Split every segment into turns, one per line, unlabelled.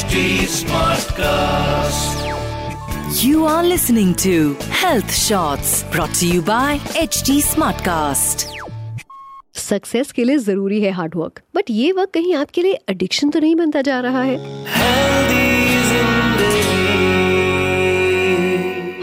HD Smartcast.
You are listening to Health Shots brought to you by HD Smartcast.
Success के लिए ज़रूरी है hard work but ये work कहीं आपके लिए एडिक्शन तो नहीं बनता जा रहा है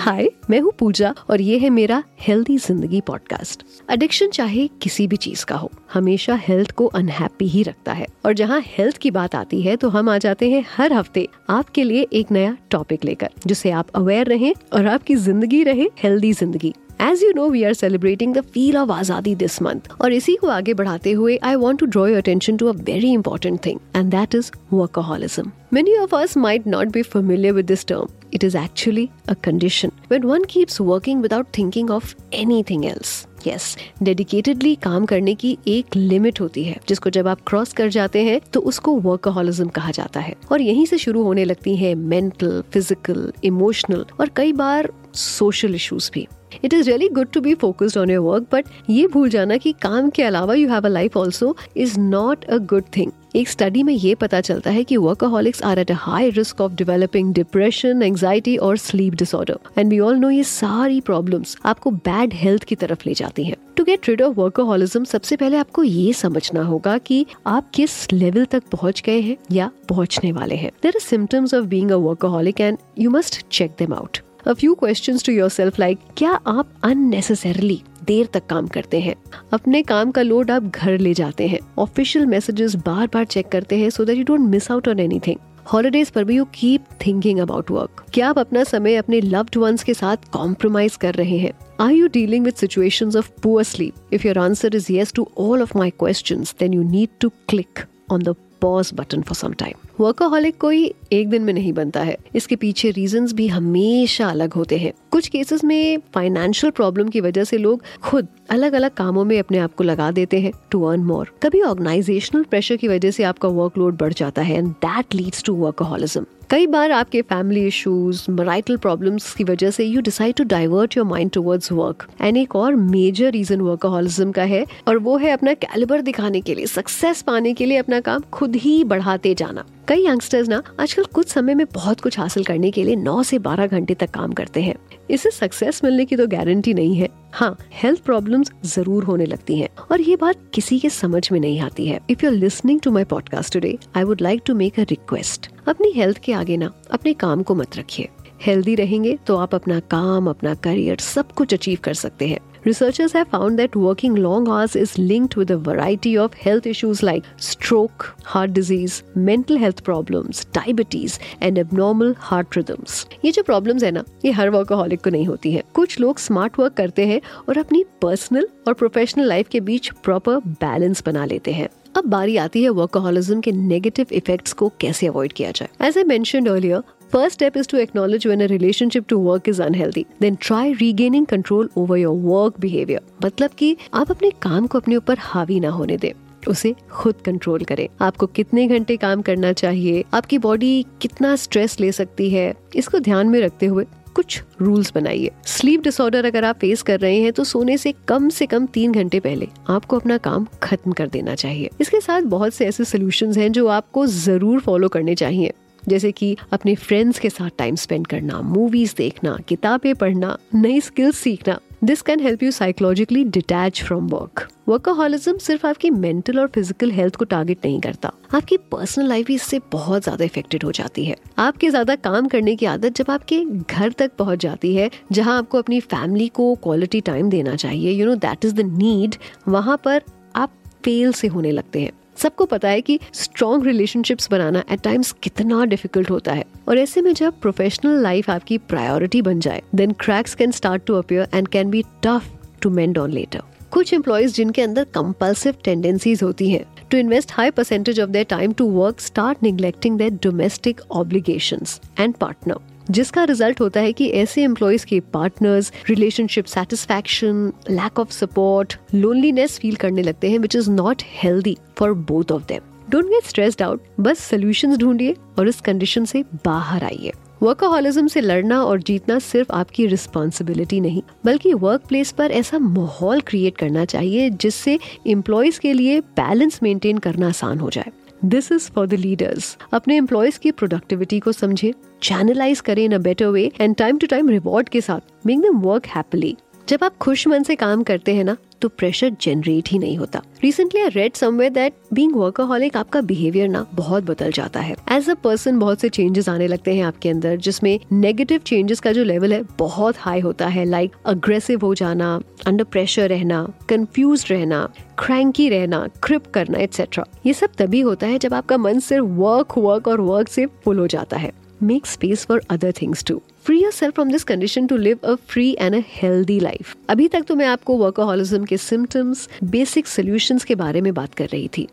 हाय, मैं हूँ पूजा और ये है मेरा हेल्दी ज़िंदगी पॉडकास्ट एडिक्शन चाहे किसी भी चीज़ का हो, हमेशा हेल्थ को अनहैप्पी ही रखता है। और जहाँ हेल्थ की बात आती है तो हम आ जाते हैं हर हफ़्ते आपके लिए एक नया टॉपिक लेकर जिससे आप अवेयर रहें और आपकी ज़िंदगी रहे हेल्दी ज़िंदगी as you know we are celebrating the feel of azadi this month और इसी को आगे बढ़ाते हुए I want to draw your attention to a very important thing and that is workaholism Many of us might not be familiar with this term. It is actually a condition when one keeps working without thinking of anything else. Yes, dedicatedly काम करने की एक limit होती है जिसको जब आप cross कर जाते हैं तो उसको वर्कहोलिज्म कहा जाता है और यहीं से शुरू होने लगती है मेंटल फ़िज़िकल इमोशनल और कई बार सोशल इश्यूज़ भी. It is really good to be focused on your work but ये भूल जाना कि काम के अलावा you have a life also is not a good thing एक स्टडी में ये पता चलता है कि workaholics are at a high risk of developing depression anxiety और sleep disorder and we all know ये सारी प्रॉब्लम्स आपको बैड हेल्थ की तरफ़ ले जाती हैं. To get rid of workaholism सबसे पहले आपको ये समझना होगा कि आप किस लेवल तक पहुँच गए हैं या पहुँचने वाले हैं. There are symptoms of being a workaholic and you must check them out a few questions to yourself like क्या आप अननेसेसरली देर तक काम करते हैं? अपने काम का लोड आप घर ले जाते हैं। ऑफिशियल मैसेजेस बार बार चेक करते हैं so that you don't miss out on anything holidays पर भी you keep thinking about work क्या आप अपना समय अपने लव्ड वंस के साथ कॉम्प्रोमाइज कर रहे हैं? Are you dealing with situations of poor sleep? If your answer is yes to all of my questions, then you need to click on the pause button for some time. Workaholic कोई एक दिन में नहीं बनता है। इसके पीछे reason भी हमेशा अलग होते हैं। कुछ केसेस में फाइनेंशियल प्रॉब्लम की वजह से लोग खुद अलग अलग कामों में अपने आप को लगा देते हैं टू अर्न मोर कभी ऑर्गेनाइजेशनल प्रेशर की वजह से आपका वर्कलोड बढ़ जाता है and that leads to workaholism कई बार आपके फैमिली इश्यूज़ मराइटल प्रॉब्लम्स की वजह से you decide to divert your mind towards work and एक और मेजर रीजन वर्कोहॉलिज्म का है और वो है अपना कैलिबर दिखाने के लिए सक्सेस पाने के लिए अपना काम खुद ही बढ़ाते जाना. कई यंगस्टर्स ना, आजकल कुछ समय में बहुत कुछ हासिल करने के लिए 9 से 12 घंटे तक काम करते हैं। इससे सक्सेस मिलने की तो गारंटी नहीं है। हाँ हेल्थ प्रॉब्लम्स ज़रूर होने लगती हैं। और ये बात किसी के समझ में नहीं आती है। If you are listening to my podcast today I would like to make a request अपनी हेल्थ के आगे ना, अपने काम को मत रखिए। हेल्दी रहेंगे तो आप अपना काम, अपना करियर सब कुछ अचीव कर सकते हैं। Researchers have found that working long hours is linked with a variety of health issues like stroke, heart disease, mental health problems, diabetes and abnormal heart rhythms. ये जो प्रॉब्लम्स है ना ये हर वर्कोहॉलिक को नहीं होती है कुछ लोग स्मार्ट वर्क करते हैं और अपनी पर्सनल और प्रोफेशनल लाइफ के बीच प्रॉपर बैलेंस बना लेते हैं अब बारी आती है वर्कोहॉलिज्म के नेगेटिव इफेक्ट्स को कैसे अवॉइड किया जाए as I mentioned earlier First step is to acknowledge when a relationship to work is unhealthy. Then try regaining control over your work behavior. मतलब कि आप अपने काम को अपने ऊपर हावी ना होने दें। उसे खुद कंट्रोल करें। आपको कितने घंटे काम करना चाहिए? आपकी बॉडी कितना स्ट्रेस ले सकती है? इसको ध्यान में रखते हुए कुछ रूल्स बनाइए। स्लीप डिसऑर्डर अगर आप फेस कर रहे हैं तो सोने से कम से कम तीन घंटे पहले आपको अपना काम खत्म कर देना चाहिए। इसके साथ बहुत से ऐसे सोल्यूशन हैं जो आपको ज़रूर फॉलो करने चाहिए। जैसे कि अपने फ्रेंड्स के साथ टाइम स्पेंड करना मूवीज़ देखना, किताबें पढ़ना, नई स्किल्स सीखना। This can help you psychologically detach from work workaholism सिर्फ़ आपकी मेंटल और फ़िज़िकल हेल्थ को टारगेट नहीं करता। आपकी पर्सनल लाइफ भी इससे बहुत ज़्यादा इफेक्टेड हो जाती है। आपके ज़्यादा काम करने की आदत जब आपके घर तक पहुँच जाती है, जहाँ आपको अपनी फैमिली को क्वालिटी टाइम देना चाहिए you know that is the need वहाँ पर आप फेल से होने लगते हैं। सबको पता है कि स्ट्रॉन्ग रिलेशनशिप्स बनाना एट टाइम्स कितना डिफ़िकल्ट होता है। और ऐसे में जब प्रोफेशनल लाइफ आपकी प्रायोरिटी बन जाए then cracks can start to appear and can be tough to mend on later कुछ एम्प्लॉयज़ जिनके अंदर कंपल्सिव टेंडेंसीज होती हैं to invest high percentage of their time to work start neglecting their domestic obligations and partner जिसका result होता है कि ऐसे एम्प्लॉयज़ के partners relationship satisfaction lack of support loneliness feel करने लगते हैं which is not healthy for both of them don't get stressed out बस सोल्यूशन ढूंढिए और इस कंडीशन से बाहर आइए। वर्कोहॉलिज्म से लड़ना और जीतना सिर्फ़ आपकी रिस्पॉन्सिबिलिटी नहीं, बल्कि वर्क प्लेस पर ऐसा माहौल क्रिएट करना चाहिए, जिससे एम्प्लॉयज़ के लिए बैलेंस मेंटेन करना आसान हो जाए। This is for the leaders अपने एम्प्लॉयज़ की प्रोडक्टिविटी को समझे चैनलाइज करें in a better way and time to time reward के साथ मेक देम वर्क हैप्पीली जब आप खुश मन से काम करते हैं ना तो प्रेशर जनरेट ही नहीं होता। Recently I read somewhere that being workaholic आपका बिहेवियर ना बहुत बदल जाता है। एज अ पर्सन बहुत से चेंजेस आने लगते हैं आपके अंदर, जिसमें नेगेटिव चेंजेस का जो लेवल है, बहुत हाई होता है। लाइक like अग्रेसिव हो जाना अंडर प्रेशर रहना कंफ्यूज रहना क्रैंकी रहना क्रिप करना एक्सेट्रा ये सब तभी होता है जब आपका मन सिर्फ़ वर्क वर्क और वर्क से फुल हो जाता है। Make space for other things to free yourself from this condition to live a free and a healthy life अभी तक तो मैं आपको वर्कोहॉलिज्म के सिम्टम्स बेसिक सोल्यूशंस के बारे में बात कर रही थी.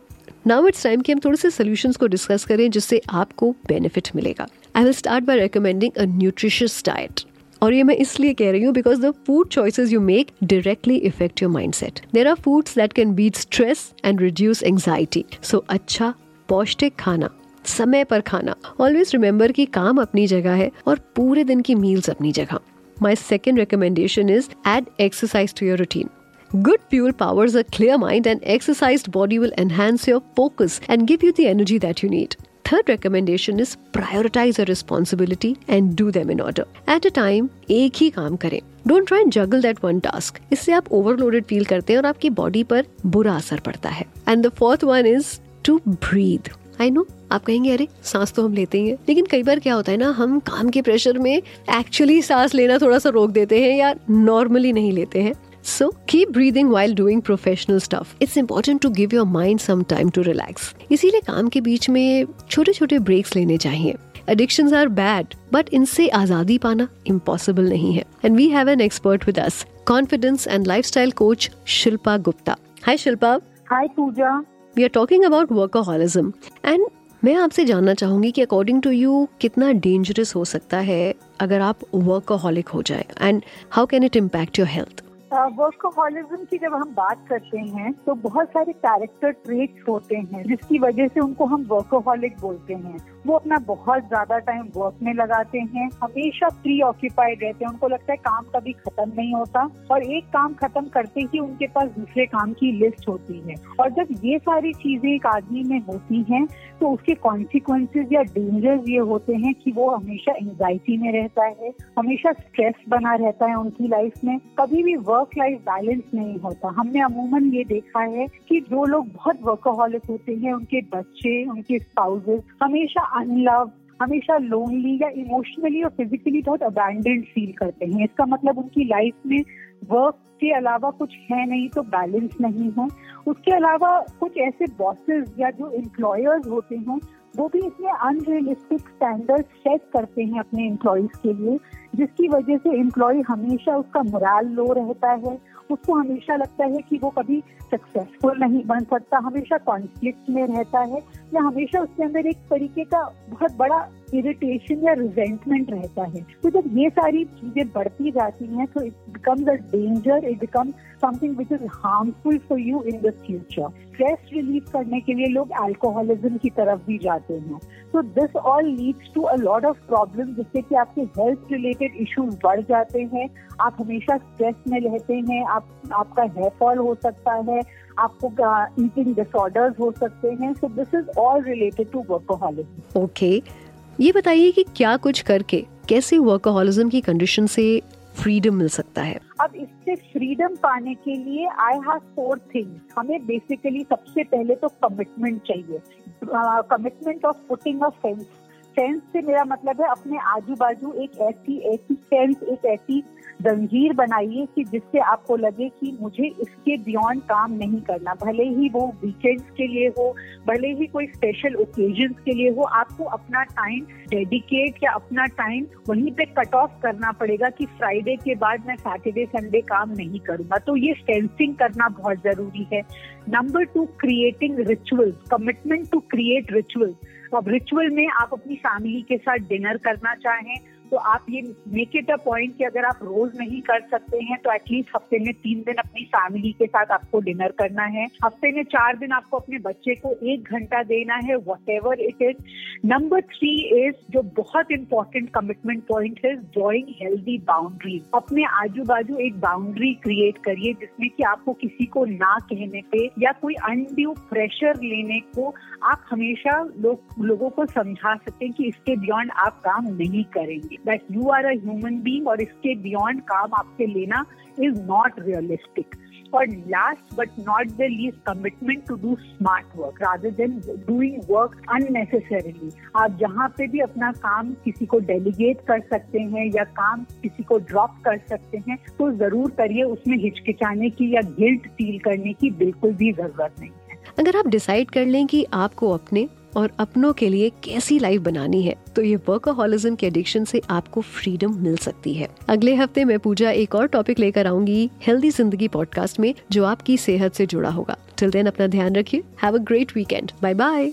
नाउ इट्स टाइम कि हम थोड़े से सोल्यूशंस को डिस्कस करें जिससे आपको बेनिफिट मिलेगा. I will start by recommending a nutritious diet और ये मैं इसलिए कह रही हूँ because the food choices you make directly effect your mind set there are foods that can beat stress and reduce anxiety so अच्छा पौष्टिक खाना. समय पर खाना। ऑलवेज रिमेम्बर कि काम अपनी जगह है और पूरे दिन की मील्स अपनी जगह। My second recommendation is add exercise to your routine good pure powers clear mind and exercise body will enhance your focus and give you the energy that you need third recommendation is prioritise your responsibility and do them in order at a time एक ही काम करें। Don't try and juggle that one task इससे आप overloaded feel करते हैं और आपकी बॉडी पर बुरा असर पड़ता है। And the fourth one is to breathe I know आप कहेंगे, अरे, सांस तो हम लेते ही हैं। लेकिन कई बार क्या होता है ना, हम काम के प्रेशर में एक्चुअली सांस लेना थोड़ा सा रोक देते हैं या नॉर्मली नहीं लेते हैं। So, keep breathing while doing professional stuff. It's important to give your mind some time to relax. इसीलिए काम के बीच में छोटे छोटे ब्रेक्स लेने चाहिए। एडिक्शन आर बैड बट इनसे आज़ादी पाना इम्पॉसिबल नहीं है। And we have an expert with us confidence and lifestyle coach Shilpa Gupta hi Shilpa
hi Pooja
we are talking about workaholism and मैं आपसे जानना चाहूँगी कि अकॉर्डिंग टू यू कितना डेंजरस हो सकता है अगर आप वर्कोहॉलिक हो जाए? And how can it impact your health
workaholism की जब हम बात करते हैं तो बहुत सारे कैरेक्टर ट्रेट्स होते हैं, जिसकी वजह से उनको हम वर्कोहॉलिक बोलते हैं। वो अपना बहुत ज़्यादा टाइम वर्क में लगाते हैं, हमेशा प्री ऑक्यूपाइड रहते हैं। उनको लगता है काम कभी खत्म नहीं होता, और एक काम खत्म करते ही उनके पास दूसरे काम की लिस्ट होती है। और जब ये सारी चीज़ें एक आदमी में होती हैं तो उसके कॉन्सिक्वेंसेज या डेंजर्स ये होते हैं कि वो हमेशा एंजाइटी में रहता है, हमेशा स्ट्रेस बना रहता है उनकी लाइफ में। कभी भी वर्क लाइफ बैलेंस नहीं होता। हमने अमूमन ये देखा है कि जो लोग बहुत वर्कोहॉलिक होते हैं, उनके बच्चे, उनके स्पाउसेस हमेशा अनलव हमेशा लोनली या इमोशनली और फिजिकली बहुत अबैंडेंड फील करते हैं। इसका मतलब उनकी लाइफ में वर्क के अलावा कुछ है नहीं तो बैलेंस नहीं है। उसके अलावा कुछ ऐसे बॉसेस या जो एम्प्लॉयर्स होते हैं वो भी इतने अनरियलिस्टिक स्टैंडर्ड सेट करते हैं अपने एम्प्लॉयज़ के लिए, जिसकी वजह से एम्प्लॉय हमेशा उसका मुराल लो रहता है। उसको हमेशा लगता है कि वो कभी सक्सेसफुल नहीं बन सकता, हमेशा कॉन्फ्लिक्ट में रहता है। या हमेशा उसके अंदर एक तरीके का बहुत बड़ा इरिटेशन या रिजेंटमेंट रहता है। तो जब ये सारी चीज़ें बढ़ती जाती हैं तो it becomes a danger it become something which is harmful for you in the future stress relieve करने के लिए लोग अल्कोहलिज्म की तरफ़ भी जाते हैं। तो this all leads to a lot of problem जिससे कि आपके हेल्थ रिलेटेड इश्यूज़ बढ़ जाते हैं। आप हमेशा स्ट्रेस में रहते हैं, आप, आपका हेयर फॉल हो सकता है, आपको ईटिंग डिसऑर्डर्स हो सकते हैं। So this is all related to workaholism
okay ये बताइए कि क्या कुछ करके कैसे वर्कोहॉलिज्म की कंडीशन से फ्रीडम मिल सकता है?
अब इससे फ्रीडम पाने के लिए आई हैव फोर थिंग्स हमें बेसिकली सबसे पहले तो कमिटमेंट चाहिए। Commitment of putting a fence fence से मेरा मतलब है अपने आजू बाजू एक ऐसी ऐसी फेंस एक ऐसी जंजीर बनाइए कि जिससे आपको लगे कि मुझे इसके बियॉन्ड काम नहीं करना। भले ही वो वीकेंड्स के लिए हो, भले ही कोई स्पेशल ओकेजन के लिए हो, आपको अपना टाइम डेडिकेट या अपना टाइम वहीं पे कट ऑफ़ करना पड़ेगा कि फ्राइडे के बाद मैं सैटरडे संडे काम नहीं करूँगा। तो ये स्टेंसिंग करना बहुत ज़रूरी है। Number two creating rituals commitment to create rituals अब रिचुअल में आप अपनी फैमिली के साथ डिनर करना चाहें तो आप ये मेक इट अ पॉइंट कि अगर आप रोज नहीं कर सकते हैं तो एटलीस्ट हफ़्ते में तीन दिन अपनी फैमिली के साथ आपको डिनर करना है। हफ़्ते में चार दिन आपको अपने बच्चे को एक घंटा देना है whatever it is number three is जो बहुत इंपॉर्टेंट कमिटमेंट पॉइंट है ड्रॉइंग हेल्दी बाउंड्रीज अपने आजू बाजू एक बाउंड्री क्रिएट करिए, जिसमें कि आपको किसी को ना कहने पे या कोई अनड्यू प्रेशर लेने को आप हमेशा लोग, लोगों को समझा सकते हैं कि इसके बियॉन्ड आप काम नहीं करेंगे। That you are a human और इसके बियॉन्ड काम आपसे लेना इज़ नॉट रियलिस्टिक और last but not the least commitment to do smart work rather than doing work unnecessarily आप जहाँ पे भी अपना काम किसी को डेलीगेट कर सकते हैं या काम किसी को ड्रॉप कर सकते हैं तो ज़रूर करिए उसमें हिचकिचाने की या गिल्ट फील करने की बिल्कुल भी ज़रूरत नहीं है।
अगर आप डिसाइड कर लें कि आपको अपने और अपनों के लिए कैसी लाइफ बनानी है तो ये वर्कोहॉलिज्म के एडिक्शन से आपको फ्रीडम मिल सकती है। अगले हफ़्ते मैं पूजा एक और टॉपिक लेकर आऊँगी हेल्दी ज़िंदगी पॉडकास्ट में, जो आपकी सेहत से जुड़ा होगा। टिल देन अपना ध्यान रखिए। Have a great weekend bye bye